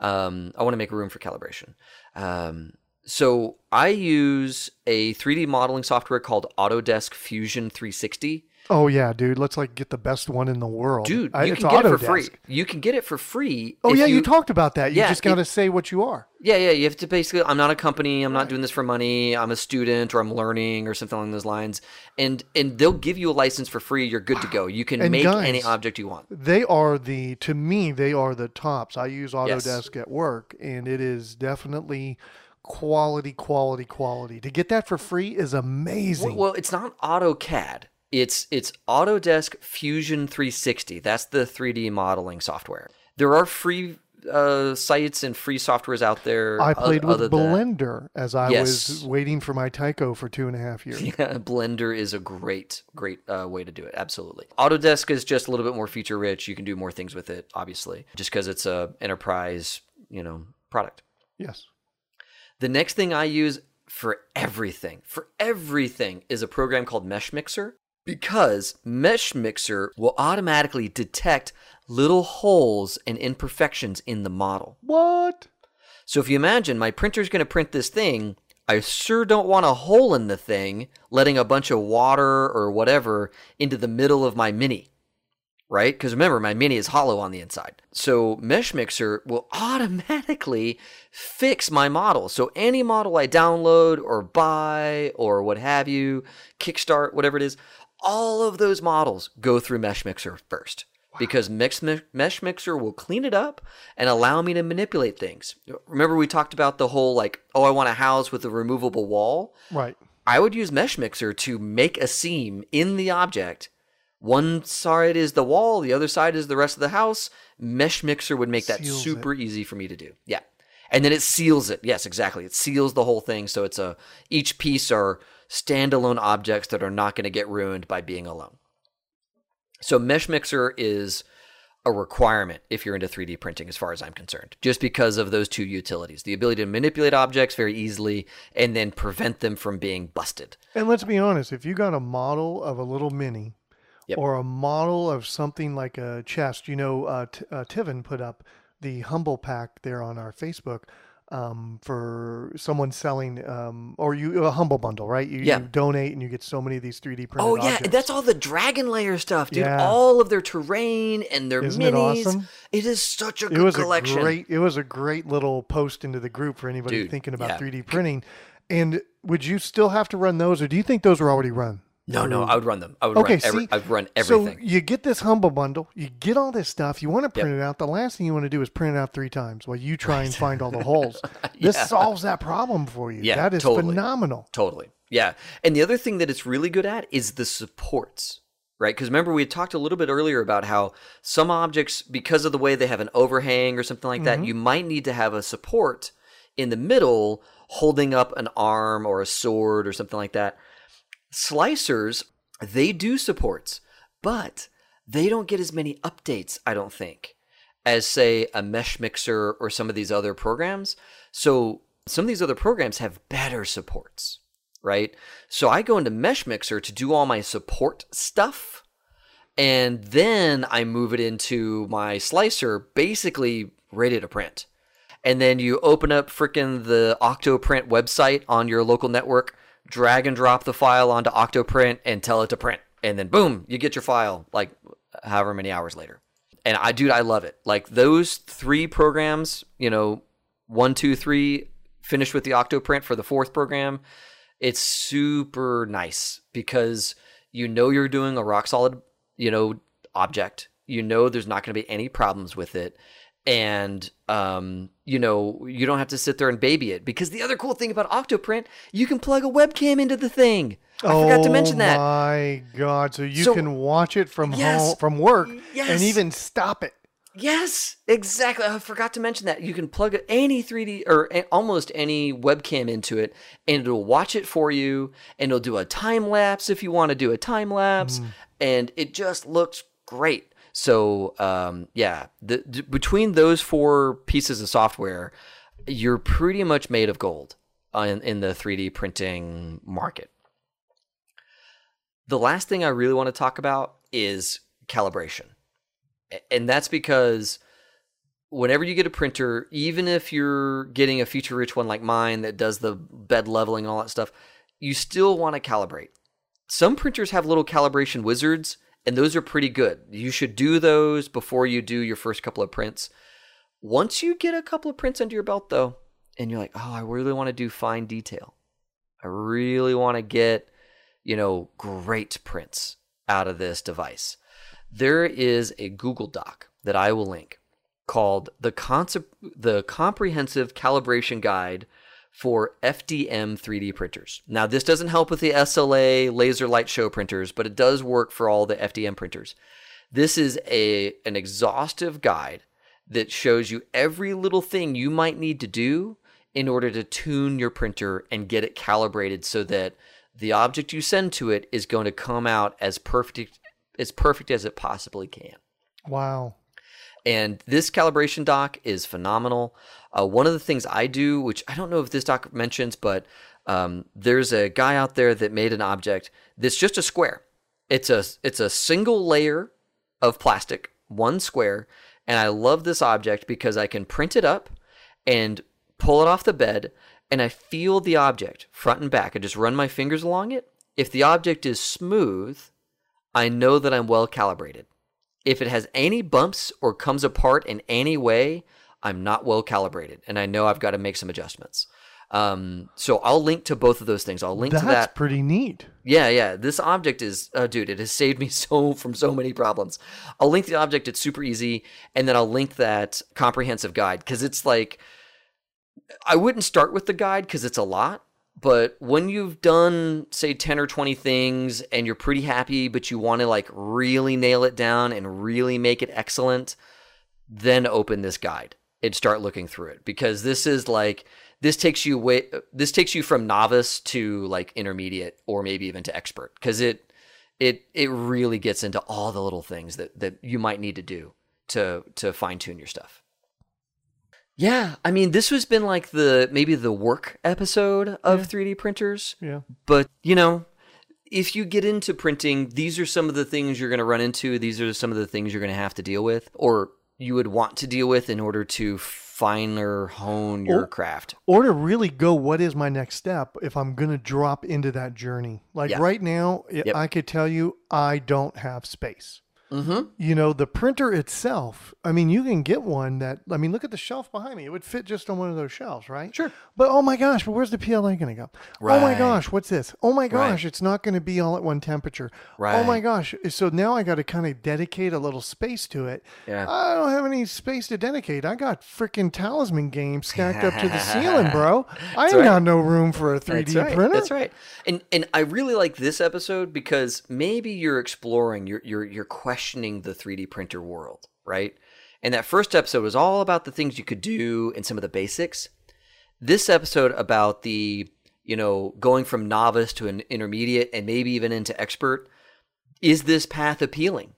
Um, I want to make room for calibration. Um, so I use a 3D modeling software called Autodesk Fusion 360. Oh yeah, dude. Let's like get the best one in the world, Dude, I- you can get it for free. You can get it for free. Oh yeah, you, talked about that. You Yeah, just got to say what you are. Yeah, yeah. You have to basically. I'm not a company. I'm not doing this for money. I'm a student, or I'm learning, or something along those lines. And and they'll give you a license for free. You're good to go. You can And make guys- any object you want. They are the to me they are the tops. I use Autodesk at work, and it is definitely quality, quality, quality. To get that for free is amazing. Well, it's not AutoCAD. It's it's Autodesk Fusion 360. That's the 3D modeling software. There are free uh, sites and free softwares out there. I played with other than- Blender as I Yes. was waiting for my Tiko for two and a half years. Yeah, Blender is a great, great uh, way to do it. Absolutely. Autodesk is just a little bit more feature rich. You can do more things with it, obviously, just because it's a enterprise, you know, product. Yes. The next thing I use for everything, for everything, is a program called Mesh Mixer because Mesh Mixer will automatically detect little holes and imperfections in the model. What? So if you imagine my printer's going to print this thing, I sure don't want a hole in the thing, letting a bunch of water or whatever into the middle of my mini. Right? Because remember, my mini is hollow on the inside. So Mesh Mixer will automatically fix my model. So any model I download or buy or what have you, Kickstart, whatever it is, all of those models go through Mesh Mixer first because Mix, Mesh Mixer will clean it up and allow me to manipulate things. Remember, we talked about the whole like, oh, I want a house with a removable wall. Right. I would use Mesh Mixer to make a seam in the object. One side is the wall, the other side is the rest of the house. Mesh Mixer would make that Seals super easy for me to do. Yeah. And then it seals it. Yes, exactly. It seals the whole thing so it's a each piece are standalone objects that are not going to get ruined by being alone. So Mesh Mixer is a requirement if you're into 3D printing, as far as I'm concerned, just because of those two utilities the ability to manipulate objects very easily and then prevent them from being busted. And let's be honest, if you got a model of a little mini Yep. or a model of something like a chest, you know, uh, T- uh, Tiven put up the Humble Pack there on our Facebook um, for someone selling, um, or you a Humble Bundle, right? You, Yeah. you donate and you get so many of these 3D printed Oh, yeah. objects. That's all the Dragon Layer stuff, dude. Yeah. All of their terrain and their Isn't it minis. awesome? It is such a good it was collection. a great it was a great little post into the group for anybody Dude, thinking about yeah. 3D printing. And would you still have to run those, or do you think those are already run? No, no, um, I would run them. I would Okay, run every, see, I'd run everything. So you get this humble bundle, you get all this stuff, you want to print it out. The last thing you want to do is print it out three times while you try and find all the holes. This Yeah. solves that problem for you. Yeah, that is totally. phenomenal. Totally. Yeah. And the other thing that it's really good at is the supports, right? Because remember, we had talked a little bit earlier about how some objects, because of the way they have an overhang or something like that, mm-hmm. you might need to have a support in the middle holding up an arm or a sword or something like that. Slicers, they do supports, but they don't get as many updates, I don't think, as say a mesh mixer or some of these other programs. So some of these other programs have better supports, right? So I go into Mesh Mixer to do all my support stuff. And then I move it into my slicer, basically ready to print. And then you open up freaking the Octoprint website on your local network, drag and drop the file onto Octoprint and tell it to print. And then boom, you get your file like however many hours later. And I, dude, I love it. Like those three programs, you know, one, two, three, finished with the Octoprint for the fourth program. It's super nice because you know you're doing a rock solid, you know, object. You know there's not going to be any problems with it. And um, you know, you don't have to sit there and baby it because the other cool thing about Octoprint, you can plug a webcam into the thing. I forgot to mention that. Oh my god! So you So- can watch it from Yes. home, from work, Yes. and even stop it. Yes, exactly. I forgot to mention that. You can plug any 3D or a- almost any webcam into it and it'll watch it for you and it'll do a time lapse if you want to do a time lapse and it just looks great. So, um, yeah, the, d- between those four pieces of software, you're pretty much made of gold in, in the 3D printing market. The last thing I really want to talk about is calibration. And that's because whenever you get a printer, even if you're getting a feature rich one like mine that does the bed leveling and all that stuff, you still want to calibrate. Some printers have little calibration wizards, and those are pretty good. You should do those before you do your first couple of prints. Once you get a couple of prints under your belt, though, and you're like, oh, I really want to do fine detail, I really want to get, you know, great prints out of this device. There is a Google Doc that I will link called the concept the comprehensive calibration guide for FDM 3D printers. Now this doesn't help with the SLA laser light show printers, but it does work for all the FDM printers. This is a an exhaustive guide that shows you every little thing you might need to do in order to tune your printer and get it calibrated so that the object you send to it is going to come out as perfect as perfect as it possibly can. Wow. And this calibration doc is phenomenal. Uh, one of the things I do, which I don't know if this doc mentions, but um, there's a guy out there that made an object that's just a square. It's a it's a single layer of plastic, one square, and I love this object because I can print it up and pull it off the bed, and I feel the object front and back. I just run my fingers along it. If the object is smooth, I know that I'm well calibrated. If it has any bumps or comes apart in any way, I'm not well calibrated, and I know I've got to make some adjustments. Um, so I'll link to both of those things. I'll link That's to that. That's pretty neat. Yeah, yeah. This object is, uh, dude, it has saved me so from so many problems. I'll link the object; it's super easy, and then I'll link that comprehensive guide because it's like, I wouldn't start with the guide because it's a lot. But when you've done, say, 10 or 20 things and you're pretty happy, but you want to like really nail it down and really make it excellent, then open this guide and start looking through it because this is like, this takes you way, this takes you from novice to like intermediate or maybe even to expert because it, it, it really gets into all the little things that, that you might need to do to, to fine tune your stuff. Yeah, I mean, this has been like the maybe the work episode of 3D printers, Yeah. but you know, if you get into printing, these are some of the things you're going to run into. These are some of the things you're going to have to deal with, or you would want to deal with in order to finer hone your Or- craft. Or to really go, what is my next step if I'm going to drop into that journey? Like Yeah. right now, Yep. I could tell you I don't have space. Mm-hmm. You know, the printer itself, I mean, you can get one that, I mean, look at the shelf behind me. It would fit just on one of those shelves, right? Sure. But oh my gosh, but where's the PLA going to go? Oh my gosh, what's this? Oh my Right. gosh, it's not going to be all at one temperature. Oh my gosh. So now I got to kind of dedicate a little space to it. Yeah. I don't have any space to dedicate. I got freaking talisman games stacked up to the ceiling, bro. I ain't right. got no room for a 3D That's right. printer. That's right. And and I really like this episode because maybe you're exploring, you're you're you're questioning the 3D printer world, right? And that first episode was all about the things you could do and some of the basics. This episode about the, you know, going from novice to an intermediate and maybe even into expert, is this path appealing?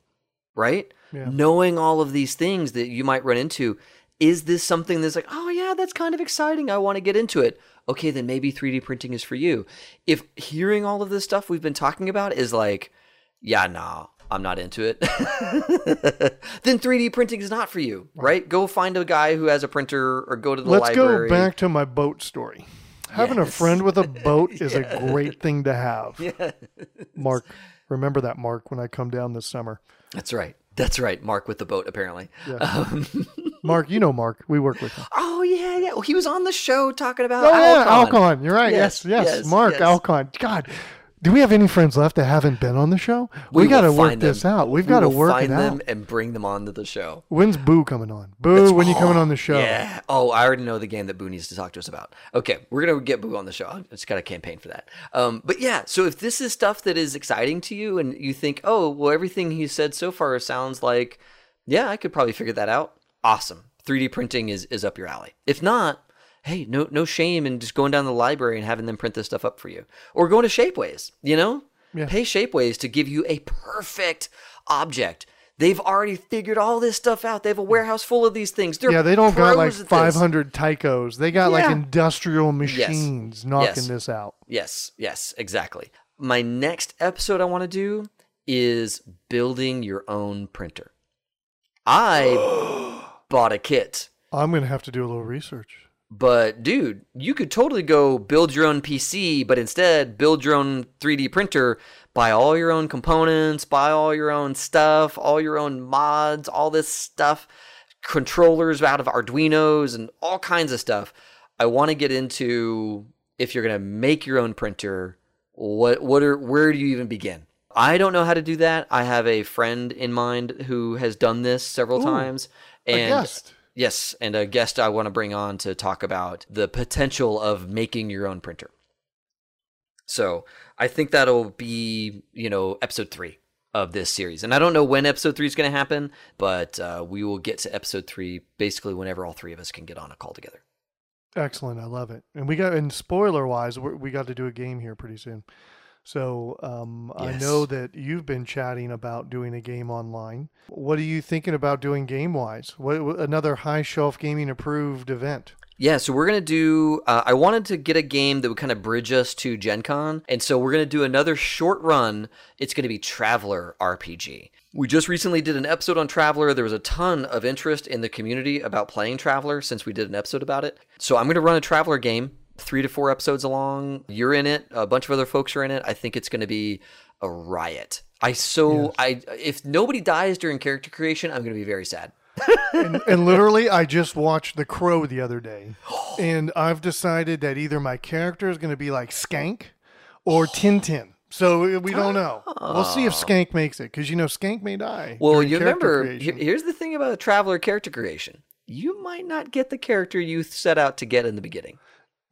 Right? Yeah. Knowing all of these things that you might run into, Is this something that's like, oh yeah, that's kind of exciting. I want to get into it. Okay, then maybe 3D printing is for you. If hearing all of this stuff we've been talking about is like, yeah, nah, I'm not into it, then 3D printing is not for you, right? Go find a guy who has a printer or go to the Let's library. go back to my boat story. Having a friend with a boat is a great thing to have. Yeah. Mark, remember that, Mark, when I come down this summer. That's right. That's right. Mark with the boat, apparently. Um, Mark, you know Mark. We work with him. oh, yeah, yeah. Well, he was on the show talking about Oh, yeah, Alcon. Alcon. You're right. Yes, Yes, yes. yes, Mark, yes. Alcon. God, do we have any friends left that haven't been on the show? We, will got to work this them. out. We've We got to work find it them out. and bring them onto the show. When's Boo coming on? Boo, when you coming on the show? Yeah. Oh, I already know the game that Boo needs to talk to us about. Okay, we're gonna get Boo on the show. I just got a campaign for that. Um, but yeah, so if this is stuff that is exciting to you, and you think, oh, well, everything he said so far sounds like, yeah, I could probably figure that out. Awesome. 3D printing is is up your alley. If not, hey, no no shame in just going down the library and having them print this stuff up for you, or going to Shapeways. You know, Yeah. pay Shapeways to give you a perfect object. They've already figured all this stuff out. They have a warehouse full of these things. They're Yeah, they don't got like pros at this. 500 Tikos. They got like industrial machines knocking Yes. this out. Yes, yes, exactly. My next episode I want to do is building your own printer. I bought a kit, I'm going to have to do a little research. But dude, you could totally go build your own PC, but instead build your own 3D printer, buy all your own components, buy all your own stuff, all your own mods, all this stuff, controllers out of Arduinos and all kinds of stuff. I want to get into if you're going to make your own printer, what what are where do you even begin? I don't know how to do that. I have a friend in mind who has done this several Ooh, times A and guest. Yes, and a guest I want to bring on to talk about the potential of making your own printer. So I think that'll be, you know, episode three of this series. And I don't know when episode three is going to happen, but uh, we will get to episode three basically whenever all three of us can get on a call together. Excellent. I love it. And we got, and spoiler wise, we got to do a game here pretty soon. So um, I know that you've been chatting about doing a game online. What are you thinking about doing game wise? What, what- another high shelf gaming approved event? Yeah, so we're gonna do. Uh, I wanted to get a game that would kind of bridge us to Gen Con, and so we're gonna do another short run. It's gonna be Traveller RPG. We just recently did an episode on Traveller. There was a ton of interest in the community about playing Traveller since we did an episode about it. So I'm gonna run a Traveller game, three to four episodes along. You're in it. A bunch of other folks are in it. I think it's gonna be a riot. I so I if nobody dies during character creation, I'm gonna be very sad. and, and literally, I just watched The Crow the other day, and I've decided that either my character is going to be like Skank or Tintin. So uh, we don't know. We'll see if Skank makes it because you know Skank may die. Well, you remember, creation. here's the thing about a Traveller character creation. You might not get the character you set out to get in the beginning.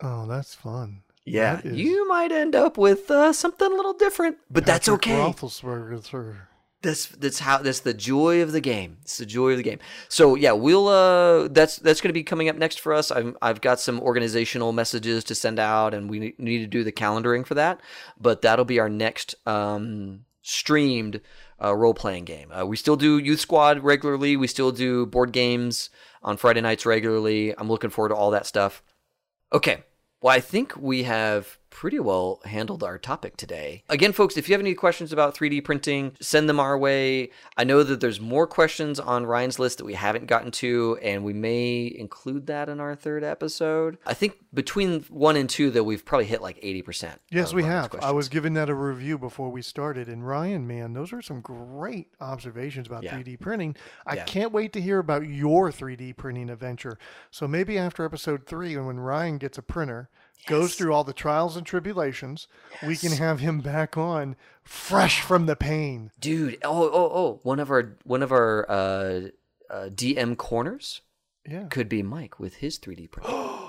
Oh, that's fun. Yeah, That is you might end up with uh, something a little different, but that's okay. Roethlisberger, sir. That's that's how that's the joy of the game. It's the joy of the game. So yeah, we'll uh that's that's going to be coming up next for us. I've I've got some organizational messages to send out, and we need to do the calendaring for that. But that'll be our next um streamed uh, role playing game. Uh, we still do Youth Squad regularly. We still do board games on Friday nights regularly. I'm looking forward to all that stuff. Okay. Well, I think we have pretty well handled our topic today. Again, folks, if you have any questions about 3D printing, send them our way. I know that there's more questions on Ryan's list that we haven't gotten to, and we may include that in our third episode. I think between one and two, though, we've probably hit like 80%. Yes, we Ryan's have. I was giving that a review before we started, and Ryan, man, those are some great observations about Yeah. 3D printing. I Yeah. can't wait to hear about your 3D printing adventure. So maybe after episode three, and when Ryan gets a printer, goes through all the trials and tribulations, we can have him back on, fresh from the pain. Dude, oh, oh, oh, one of our one of our uh, uh, DM corners Yeah, could be Mike with his 3D printer.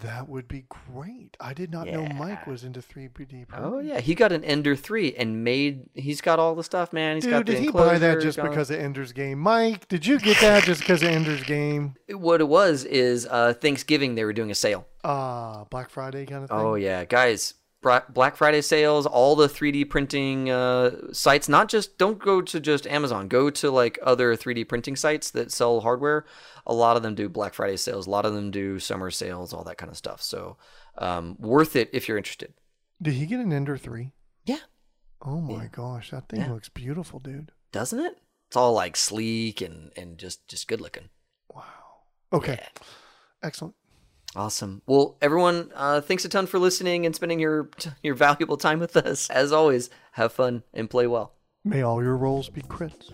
that would be great. I did not know Mike was into 3D printing. Oh yeah, he got an Ender three and made. He's got all the stuff, man. He's Dude, got the did he buy that just because of Ender's Game? Mike, did you get that just because of Ender's Game? What it was is uh, Thanksgiving they were doing a sale. Ah, Black Friday kind of thing. Oh yeah, guys, Black Friday sales, all the 3D printing uh, sites. Not just don't go to just Amazon. Go to like other 3D printing sites that sell hardware. A lot of them do Black Friday sales. A lot of them do summer sales, all that kind of stuff. So um, worth it if you're interested. Did he get an Ender 3? Yeah. Oh my gosh, that thing Yeah. looks beautiful, dude. Doesn't it? It's all like sleek and and just just good looking. Wow. Okay. Yeah. Excellent. Awesome. Well, everyone, uh, thanks a ton for listening and spending your your valuable time with us. As always, have fun and play well. May all your rolls be crits.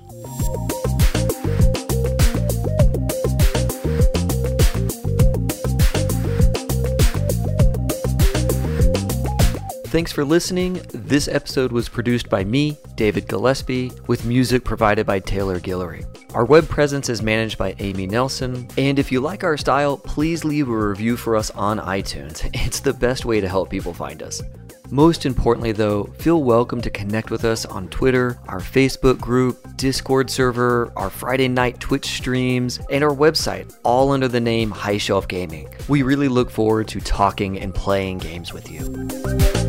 Thanks for listening. This episode was produced by me, David Gillespie, with music provided by Taylor Guillory. Our web presence is managed by Amy Nelson. And if you like our style, please leave a review for us on iTunes. It's the best way to help people find us. Most importantly, though, feel welcome to connect with us on Twitter, our Facebook group, Discord server, our Friday night Twitch streams, and our website, all under the name High Shelf Gaming. We really look forward to talking and playing games with you.